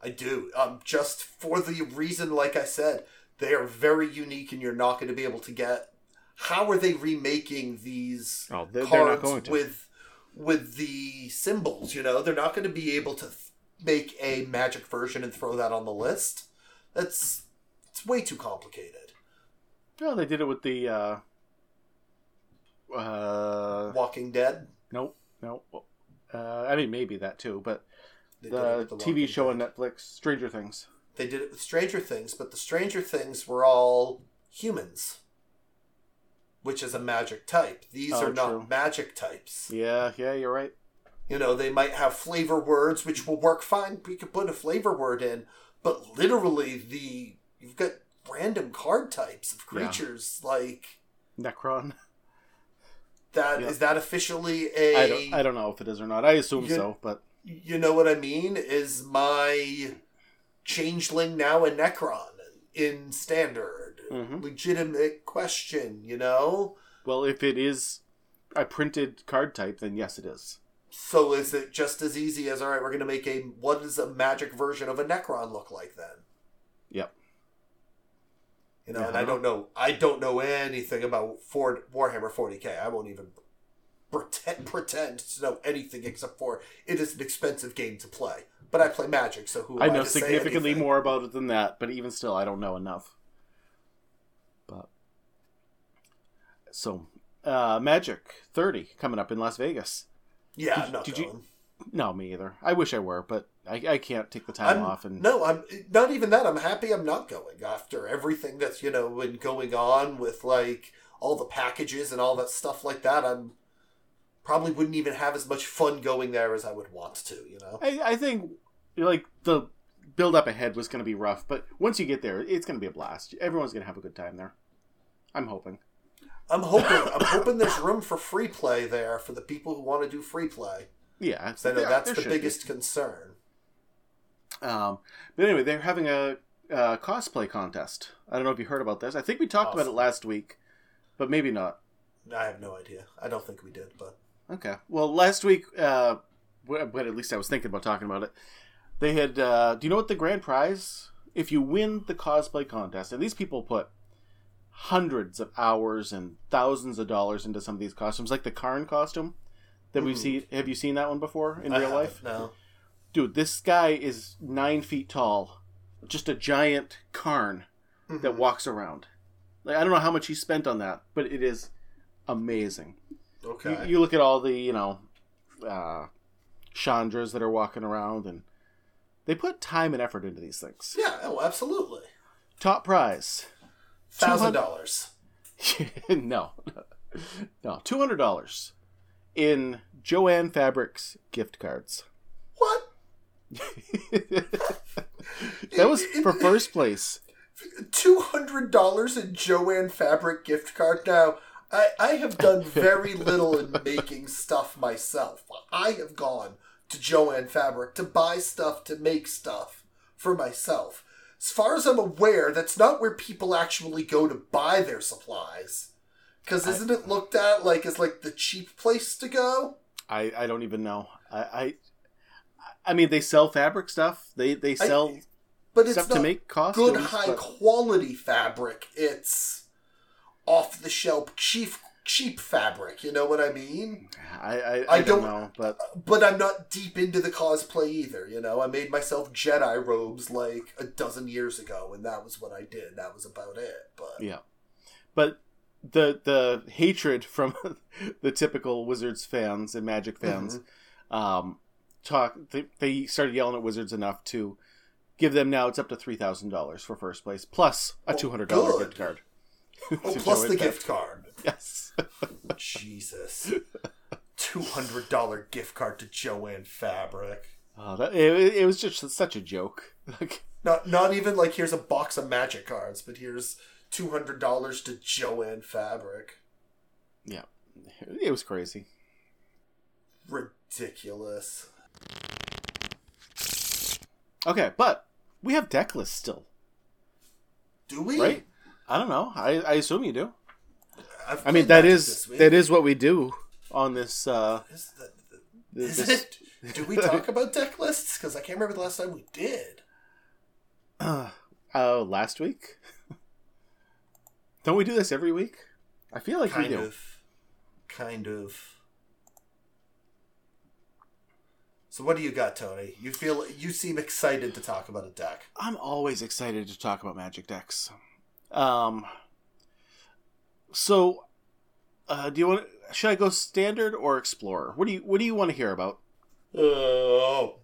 I do. Um, just for the reason, like I said, they are very unique, and you're not going to be able to get. How are they remaking these Oh, they're, cards they're not going to. with with the symbols? You know, they're not going to be able to th- make a magic version and throw that on the list. That's it's way too complicated. No, they did it with the. uh uh Walking Dead. Nope, nope. Uh, I mean, maybe that too, but They did it the, TV show on Netflix, Stranger Things. They did it with Stranger Things, but the Stranger Things were all humans, which is a magic type. These Oh, are not true. magic types. Yeah, yeah, you're right. You know, they might have flavor words, which will work fine. We could put a flavor word in, but literally, the you've got random card types of Yeah. creatures like Necron. that. Is Yeah. that officially a? I don't, I don't know if it is or not. I assume so, but you know what I mean? Is my changeling now a Necron in standard? Mhm. Legitimate question, you know? well, if it is a printed card type, then yes, it is. So is it just as easy as all right? We're going to make a what does a magic version of a Necron look like then? Yep. You know, Yeah, and I don't- don't know. I don't know anything about Ford Warhammer 40k. I won't even pretend pretend to know anything except for it is an expensive game to play. But I play Magic, so who I I know to significantly more about it than that, but even still, I don't know enough. But so, uh, Magic 30 coming up in Las Vegas. Yeah, Did- did you-. No, me either. I wish I were, but I, I can't take the time I'm, off. And No, I'm not even that. I'm happy I'm not going after everything that's you know been going on with like all the packages and all that stuff like that. I'm probably wouldn't even have as much fun going there as I would want to. You know. I, I think like the build up ahead was going to be rough, but once you get there, it's going to be a blast. Everyone's going to have a good time there. I'm hoping. I'm hoping. I'm hoping there's room for free play there for the people who want to do free play. Yeah, I know there- that's the should be. biggest concern. Um, but anyway, they're having a, uh cosplay contest. I don't know if you heard about this. I think we talked about it last week, but maybe not. I have no idea. I don't think we did, but Okay. Well, last week, uh, but at least I was thinking about talking about it. They had. Uh, do you know what the grand prize? If you win the cosplay contest, and these people put hundreds of hours and thousands of dollars into some of these costumes, like the Karn costume that we've Mhm. seen. Have you seen that one before in I real life? no. Dude, this guy is nine feet tall, just a giant Karn that Mhm. walks around. Like I don't know how much he spent on that, but it is amazing. Okay. You, you look at all the you know uh, Chandras that are walking around, and they put time and effort into these things. yeah. Oh, absolutely. Top prize, Thousand dollars. no, no, two hundred dollars in Joann Fabrics gift cards. What? that was for first place. Two hundred dollars in Joann Fabric gift card. Now, I, I have done very little in making stuff myself. I have gone to Joann Fabric to buy stuff to make stuff for myself. As far as I'm aware, that's not where people actually go to buy their supplies. Because isn't it looked at like as like the cheap place to go? I, I don't even know. I, I I mean they sell fabric stuff. They they sell But it's stuff not to make costumes. good high but- quality fabric. It's off the shelf cheap cheap fabric. You know what I mean? I I, I, I don't, don't- know, but But I'm not deep into the cosplay either. You know, I made myself Jedi robes like a dozen years ago, and that was what I did. That was about it. But yeah, but the the hatred from the typical Wizards fans and Magic fans, Mm-hmm. um, talk they, they started yelling at Wizards enough to give them now it's up to three thousand dollars for first place plus a two hundred dollar good. gift card. Oh, plus the gift card. Yes. Jesus, two hundred dollar gift card to Joann Fabric. Oh, that, it, it was just such a joke. Like, Not not even like here's a box of magic cards, but here's two hundred dollars to Joann Fabric. yeah, it was crazy. Ridiculous. Okay, but we have deck lists still, Do we? right? I don't know. I, I assume you do. I've I mean, that is this that is what we do on this. Uh, Is, that, this is it? Do we talk about deck lists? Because I can't remember the last time we did. uh, uh, last week. Don't we do this every week? I feel like we do. of. Kind of. So what do you got, Tony? You feel you seem excited to talk about a deck. I'm always excited to talk about Magic decks. Um. So, uh, do you want? Should I go standard or explorer? What do you What do you want to hear about? Oh.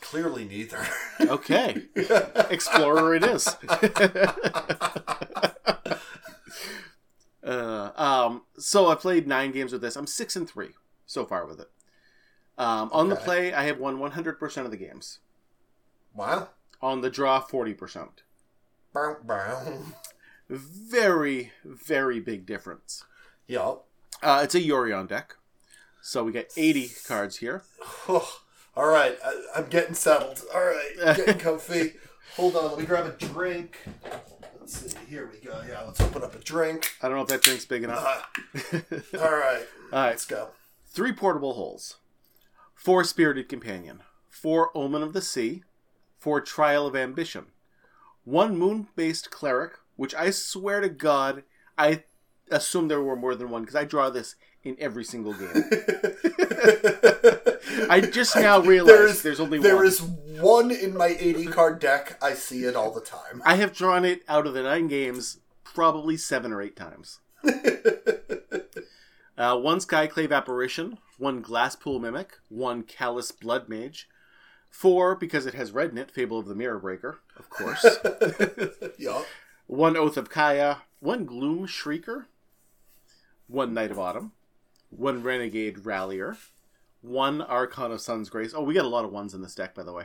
Clearly neither. Okay, explorer it is. uh, um. So I played nine games with this. I'm six and three so far with it. Um, on the play, I have won 100 percent of the games. wow. On the draw, 40 percent. Bow, bow. Very, very big difference. Yup. Uh, it's a Yorion deck. So we got 80 cards here. Oh, all right, I, I'm getting settled. All right, getting comfy. Hold on, let me grab a drink. Let's see. Here we go. Yeah, let's open up a drink. I don't know if that drink's big enough. Uh, all right, All right, let's go. three portable holes, four Spirited Companion, four Omen of the Sea, four Trial of Ambition, one Moon-Blessed Cleric, which I swear to God, I assume there were more than one because I draw this in every single game. I just now realized There is- there's only There one. is one in my 80 card deck. I see it all the time. I have drawn it out of the nine games probably seven or eight times. uh, one Skyclave Apparition, one Glasspool Mimic, one Callous Blood Mage, four, because it has red in it, Fable of the Mirror Breaker, of course, yup. one Oath of Kaya, one Gloom Shrieker, one Knight of Autumn, one Renegade Rallier, one Archon of Sun's Grace. Oh, we got a lot of ones in this deck, by the way.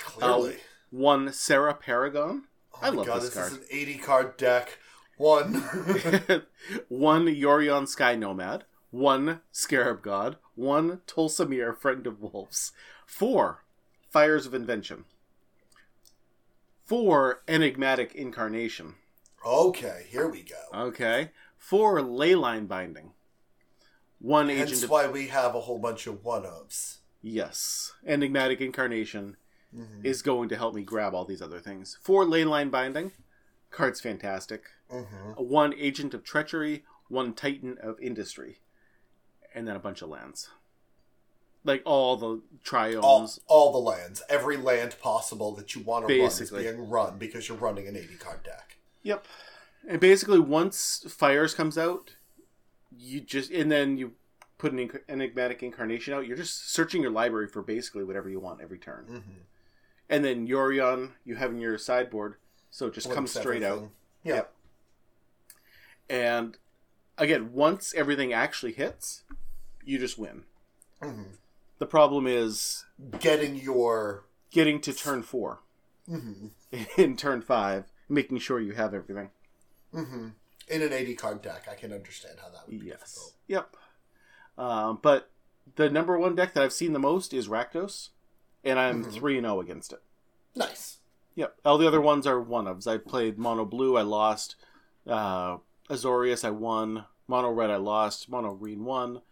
Clearly. Uh, one Serra Paragon. oh I love god, this this card. This is an 80 card deck. One. one Yorion Sky Nomad. One Scarab God. One Tolsimir Friend of Wolves. Four Fires of Invention. Four Enigmatic Incarnation. okay, here we go. Okay. Four Leyline Binding. One Agent Hence of why we have a whole bunch of one ofs. Yes. Enigmatic Incarnation Mm-hmm. is going to help me grab all these other things. Four Leyline Binding. Card's fantastic. Mm-hmm. One Agent of Treachery. One Titan of Industry. And then a bunch of lands. Like all the triomes. All, all the lands, every land possible that you want to run is being run because you're running an 80 card deck. Yep. And basically, once Fires comes out, you just and then you put an enigmatic incarnation out. You're just searching your library for basically whatever you want every turn. Mm-hmm. And then Yorion, you have in your sideboard, so it just comes straight out. Yeah. Yep. And again, once everything actually hits, you just win. hmm The problem is Getting your. getting to turn four hmm in turn five, making sure you have everything. hmm In an 80 card deck, I can understand how that would be Yes. difficult. Yep. Um, but the number one deck that I've seen the most is Rakdos, and I'm Mhm. three and zero against it. Nice. Yep. All the other ones are one ofs. I played Mono Blue, I lost. Uh, Azorius, I won. Mono Red, I lost. Mono Green, won.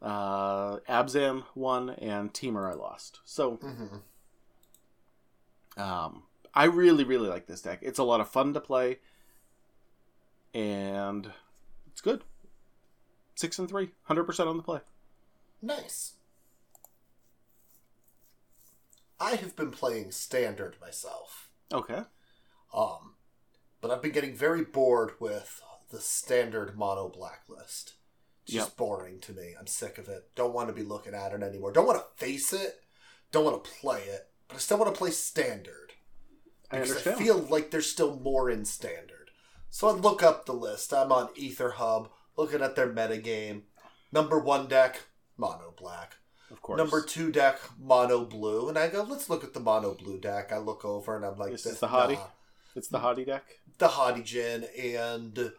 Uh, Abzan won, and Temur, I lost. So hmm um, I really, really like this deck. It's a lot of fun to play, and it's good. Six and three, 100% on the play. Nice. I have been playing standard myself. Okay. Um, but I've been getting very bored with the standard mono blacklist. It's just boring to me. I'm sick of it. Don't want to be looking at it anymore. Don't want to face it. Don't want to play it. But I still want to play standard. I Because understand. I feel like there's still more in standard. So I look up the list. I'm on Aetherhub, looking at their metagame. Number one deck, mono black. of course. Number two deck, mono blue. And I go, let's look at the mono blue deck. I look over and I'm like, This is the haughty? It's the Haughty deck. the Haughty Djinn and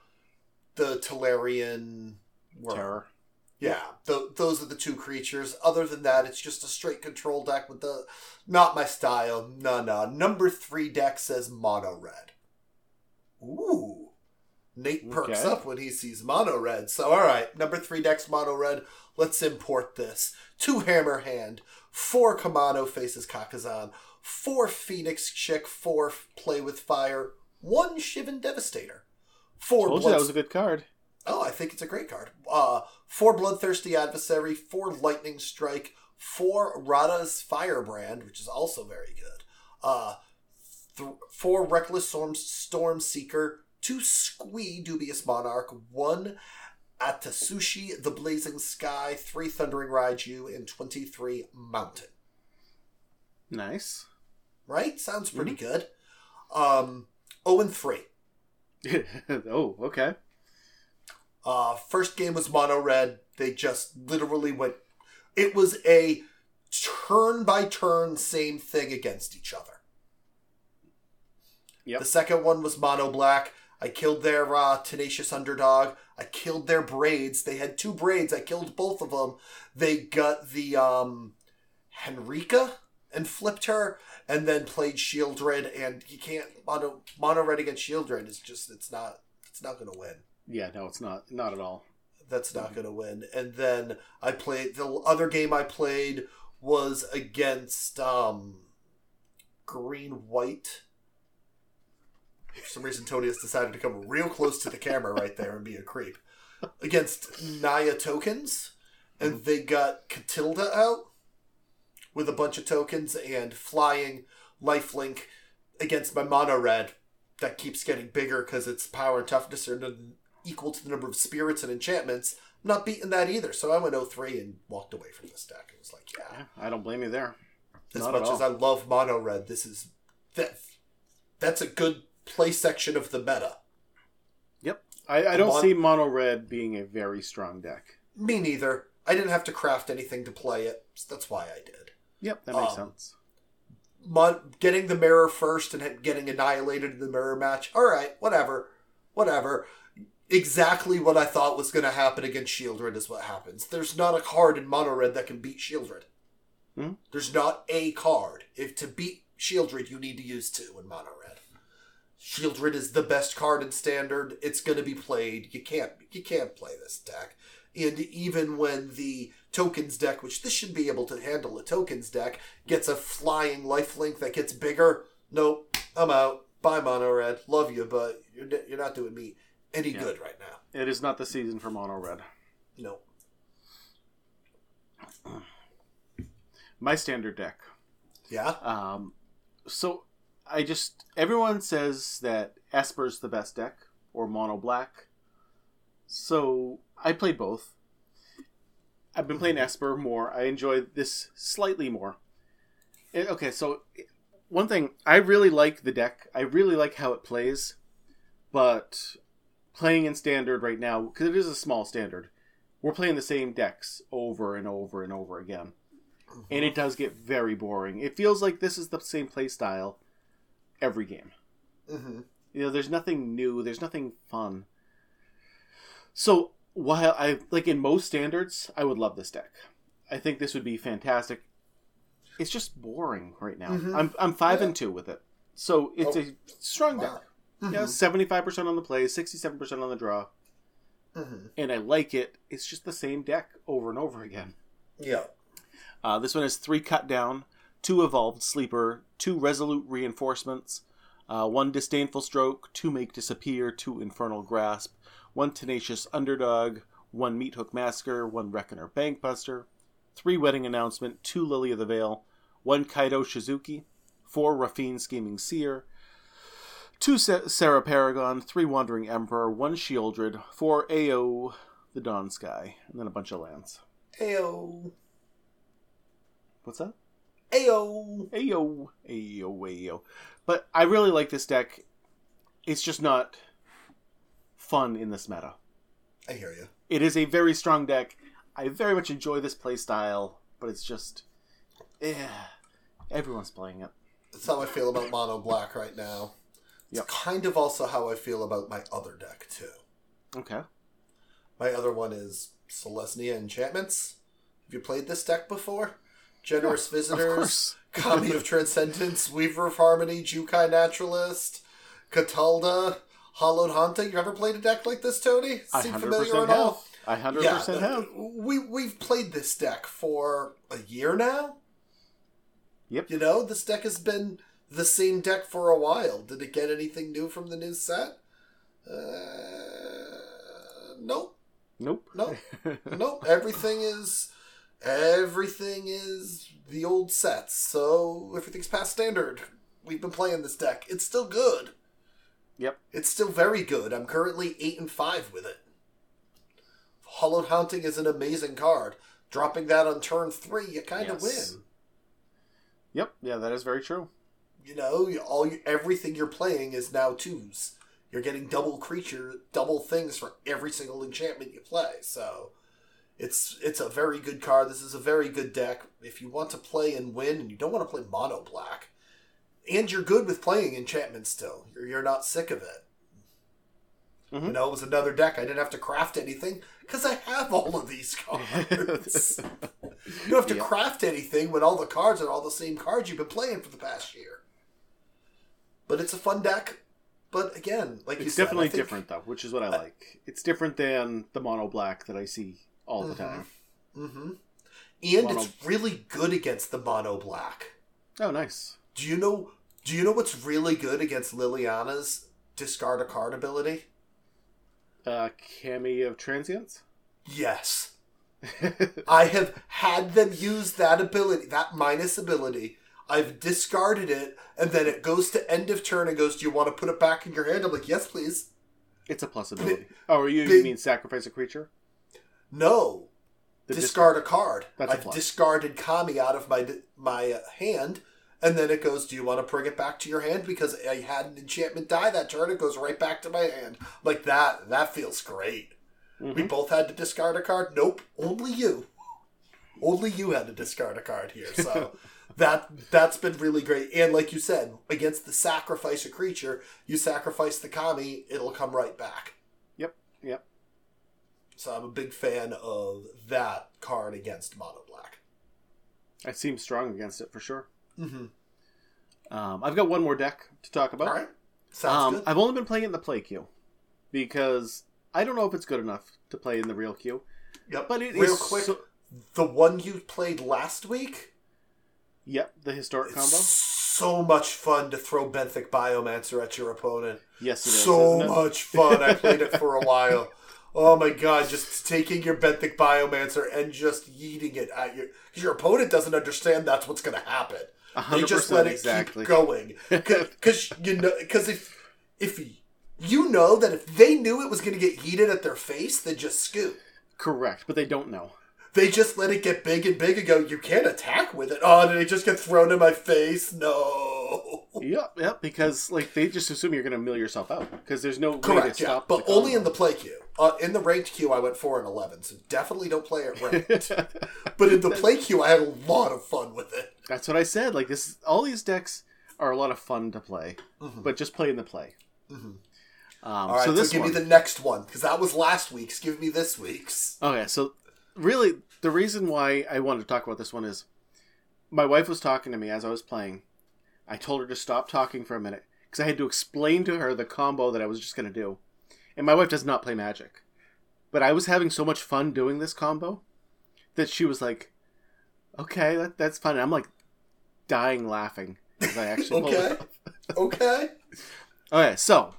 the Tolarian Worm. Terror. Yeah, th- those are the two creatures. Other than that, it's just a straight control deck with the. Not my style. No, no. Number three deck says mono red. Ooh. Nate perks Okay. up when he sees mono red. So, alright, number three deck's mono red. Let's import this. Two Hammer Hand, four Kumano faces Kakkazan, four Phoenix Chick, four Play with Fire, one Shivan Devastator, four Told you that was a good card. Oh, I think it's a great card. Uh, four Bloodthirsty Adversary, four Lightning Strike, four Radha's Firebrand, which is also very good. Uh, th- four Reckless Storm, Storm Seeker, two Squee Dubious Monarch, one Atasushi the Blazing Sky, three Thundering Raiju, and 23 Mountain. Nice. Right? Sounds pretty good. Um, 0 and 3. oh, okay. Uh, first game was mono red. They just literally went. It was a turn by turn same thing against each other. Yep. The second one was mono black. I killed their uh, tenacious underdog. I killed their braids. They had two braids. I killed both of them. They got the um, Henrika and flipped her, and then played Sheoldred. And you can't mono mono red against Sheoldred is just it's not it's not gonna win. Yeah, no, it's not. Not at all. that's not going to win. And then I played the other game I played was against um, green white. For some reason, Tony has decided to come real close to the camera right there and be a creep against Naya tokens, and they got Katilda out with a bunch of tokens and flying lifelink against my mono red that keeps getting bigger because its power and toughness are equal to the number of spirits and enchantments. I'm not beating that either, so I went 03 and walked away from this deck. It was like, yeah, Yeah, I don't blame you there. as Not much as. I love mono red, this is that that's a good play section of the meta. Yep. I, I don't Mon- see mono red being a very strong deck. Me neither. I didn't have to craft anything to play it. so that's why I did. Yep, that makes Um, sense. mon- getting the mirror first and getting annihilated in the mirror match. All right, whatever, whatever. Exactly what I thought was going to happen against Sheoldred is what happens. There's not a card in Mono Red that can beat Sheoldred. Hmm? There's not a card. If to beat Sheoldred, you need to use two in Mono Red. Sheoldred is the best card in Standard. It's going to be played. You can't you can't play this deck. And even when the tokens deck, which this should be able to handle a tokens deck, gets a flying lifelink that gets bigger, nope, I'm out. Bye, Mono Red. Love you, but you're, you're not doing me any Yeah. good right now. It is not the season for mono red. No. My standard deck. Yeah? Um, so I just everyone says that Esper's the best deck or mono black. So I played both. I've been playing Esper more. I enjoy this slightly more. Eh, Okay, so one thing I really like the deck. I really like how it plays, but playing in standard right now because it is a small standard, we're playing the same decks over and over and over again and it does get very boring. It feels like this is the same play style every game. hmm You know, there's nothing new, there's nothing fun. So while I like in most standards, I would love this deck. I think this would be fantastic. It's just boring right now. Mhm. I'm I'm five Yeah. and two with it, so it's Oh. a strong Wow. deck. Yeah, seventy five percent on the play, sixty seven percent on the draw, hmm and I like it. It's just the same deck over and over again. Yeah. Uh, this one has three cut down, two evolved sleeper, two resolute reinforcements, uh, one disdainful stroke, two make disappear, two infernal grasp, one tenacious underdog, one meat hook massacre, one reckoner bankbuster, three wedding announcement, two lily of the veil, one kaito shizuki, four raffine scheming seer, two Sa- Serra Paragon, three wandering emperor, one sheoldred, four Ao the dawn sky, and then a bunch of lands. AO. What's that? Ayo. Ayo, ayo, ayo. But I really like this deck. It's just not fun in this meta. I hear you. It is a very strong deck. I very much enjoy this play style, but it's just, eh, everyone's playing it. That's how I feel about Mono Black right now. It's Yep. kind of also how I feel about my other deck, too. Okay. My other one is Selesnya Enchantments. Have you played this deck before? Generous Of Visitors, course. Kami of Transcendence, Weaver of Harmony, Jukai Naturalist, Katilda, Hallowed Haunting. You ever played a deck like this, Tony? Seem 100% familiar have. at all? I 100% yeah, have. We we've played this deck for a year now. Yep. You know, this deck has been the same deck for a while. Did it get anything new from the new set? Uh, nope. Nope. Nope. nope. Everything is everything is the old sets. So everything's past standard. We've been playing this deck. It's still good. Yep. It's still very good. I'm currently eight and five with it. Hallowed Haunting is an amazing card. Dropping that on turn three, you kind of Yes. win. Yep. Yeah, that is very true. You know, all you, everything you're playing is now twos. You're getting double creature, double things for every single enchantment you play. So, it's it's a very good card. This is a very good deck. If you want to play and win, and you don't want to play mono black, and you're good with playing enchantments still, you're, you're not sick of it. You Mhm. know, it was another deck. I didn't have to craft anything because I have all of these cards. You don't have to craft anything when all the cards are all the same cards you've been playing for the past year. But it's a fun deck. But again, like you It's said, definitely I think- different, though, which is what I like. It's different than the mono black that I see all the Mhm. time. Mm-hmm. And Mono- it's really good against the mono black. Oh, nice. Do you know? Do you know what's really good against Liliana's discard a card ability? Uh, Kami of Transience? Yes. I have had them use that ability, that minus ability. I've discarded it, and then it goes to end of turn and goes, "Do you want to put it back in your hand?" I'm like, "Yes, please." It's a plus ability. Oh, you, you mean sacrifice a creature? No, The discard a card. That's a I've plus. discarded Kami out of my my uh, hand, and then it goes, "Do you want to bring it back to your hand?" Because I had an enchantment die that turn. It goes right back to my hand. Like that. That feels great. We Mhm. both had to discard a card. Nope, only you. Only you had to discard a card here, so that that's been really great. And like you said, against the sacrifice a creature, you sacrifice the kami, it'll come right back. Yep, yep. So I'm a big fan of that card against mono black. I seem strong against it for sure. Mm-hmm. Um, I've got one more deck to talk about. All right, sounds Um, good. I've only been playing it in the play queue because I don't know if it's good enough to play in the real queue. Yep. But it is real quick. so- the one you played last week. Yep, the historic It's combo. so much fun to throw Benthic Biomancer at your opponent. Yes, it is. so it? much fun. I played it for a while. Oh my god, just taking your Benthic Biomancer and just yeeting it at your your opponent doesn't understand that's what's going to happen. They just let it exactly. keep going because you know because if if you know that if they knew it was going to get heated at their face, they'd just scoot. Correct, but they don't know. They just let it get big and big and go. You can't attack with it. Oh, did it just get thrown in my face? No. Yep, yep. Because like they just assume you're going to mill yourself out because there's no way Correct, to yeah, stop. but only in the play queue. Uh, in the ranked queue, I went four and eleven, so definitely don't play it ranked. but in the play queue, I had a lot of fun with it. That's what I said. Like this, all these decks are a lot of fun to play, but just play in the play. Um, All right, so so, give one, me the next one because that was last week's. Give me this week's. Okay, so really, the reason why I wanted to talk about this one is my wife was talking to me as I was playing. I told her to stop talking for a minute because I had to explain to her the combo that I was just going to do. And my wife does not play Magic. But I was having so much fun doing this combo that she was like, okay, that, that's fun. And I'm like dying laughing as I actually Okay, okay. Okay, so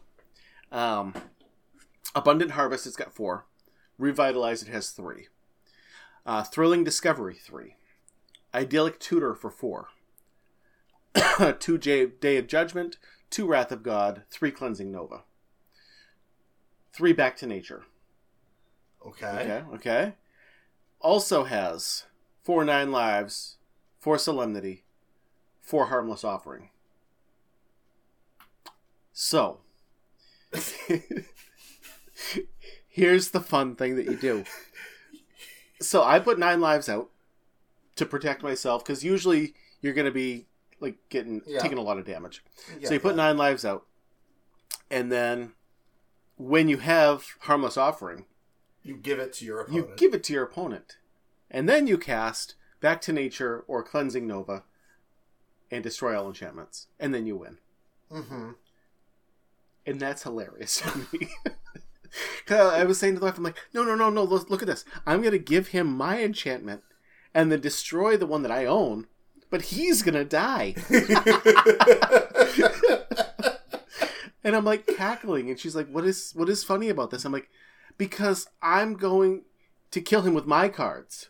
um, Abundant Harvest, it's got four. Revitalize, it has three. Uh, Thrilling Discovery, three. Idyllic Tutor for four. two J- Day of Judgment, two Wrath of God, three Cleansing Nova. Three Back to Nature. Okay. Okay, okay. Also has four Nine Lives, four Solemnity, four Harmless Offering. So, here's the fun thing that you do. So I put nine lives out to protect myself because usually you're going to be like getting Yeah. taking a lot of damage. Yeah, so you put yeah. nine lives out, and then when you have harmless offering, You give it to your you opponent. give it to your opponent, and then you cast back to nature or cleansing nova, and destroy all enchantments, and then you win. mm-hmm. and that's hilarious to me. I was saying to the wife, I'm like, no, no, no, no. Look, look at this. I'm gonna give him my enchantment, and then destroy the one that I own, but he's gonna die. and I'm like cackling, and she's like, "What is what is funny about this?" I'm like, "Because I'm going to kill him with my cards."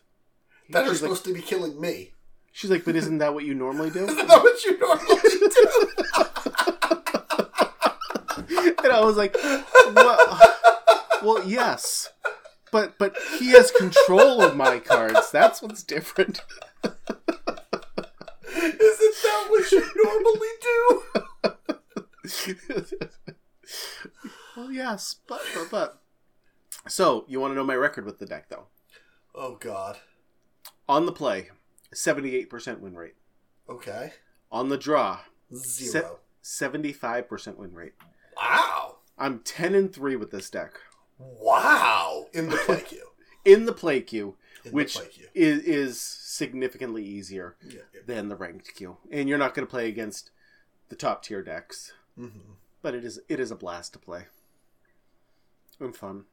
that are She's like- supposed to be killing me. She's like, "But isn't that what you normally do?" Isn't that what you normally do? and I was like, well, well, yes, but but he has control of my cards. That's what's different. Isn't that what you normally do? well, yes, but but but. So you want to know my record with the deck, though? Oh God. On the play, seventy-eight percent win rate. Okay. On the draw, Zero. seventy-five percent win rate. Wow. I'm ten and three with this deck Wow. In the play queue. in the play queue, In which play queue. is is significantly easier. Yeah. yeah. than the ranked queue. And you're not going to play against the top tier decks, Mhm. but it is it is a blast to play. And fun.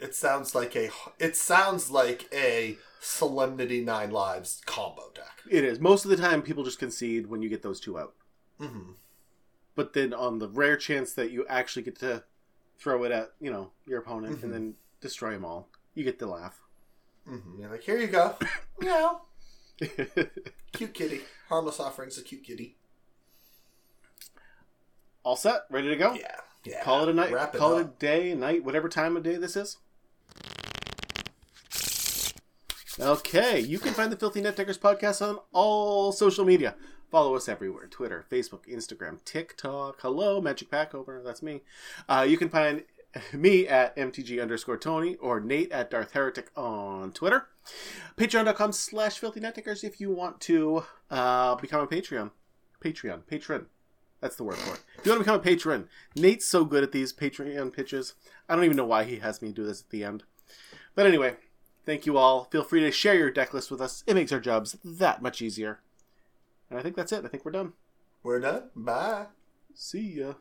It sounds like a. It sounds like a Solemnity Nine Lives combo deck. It is. Most of the time people just concede when you get those two out. Mm-hmm. But then on the rare chance that you actually get to throw it at, you know, your opponent Mhm. and then destroy them all, you get the laugh. Mm-hmm. You're like, here you go. Meow. Cute kitty. Harmless offerings. A cute kitty. all set? Ready to go? Yeah. Yeah. Call it a night. Wrap it Call it a day, night, whatever time of day this is. Okay, you can find the Filthy Net Deckers podcast on all social media. Follow us everywhere Twitter, Facebook, Instagram, TikTok. Hello, Magic Pack over. That's me. Uh, you can find me at MTG underscore Tony or Nate at Darth Heretic on Twitter. Patreon.com slash filthy netdeckers if you want to uh, become a Patreon. Patreon. Patron. That's the word for it. If you want to become a patron, Nate's so good at these Patreon pitches. I don't even know why he has me do this at the end. But anyway, thank you all. Feel free to share your deck list with us. It makes our jobs that much easier. And I think that's it. I think we're done. We're done. Bye. See ya.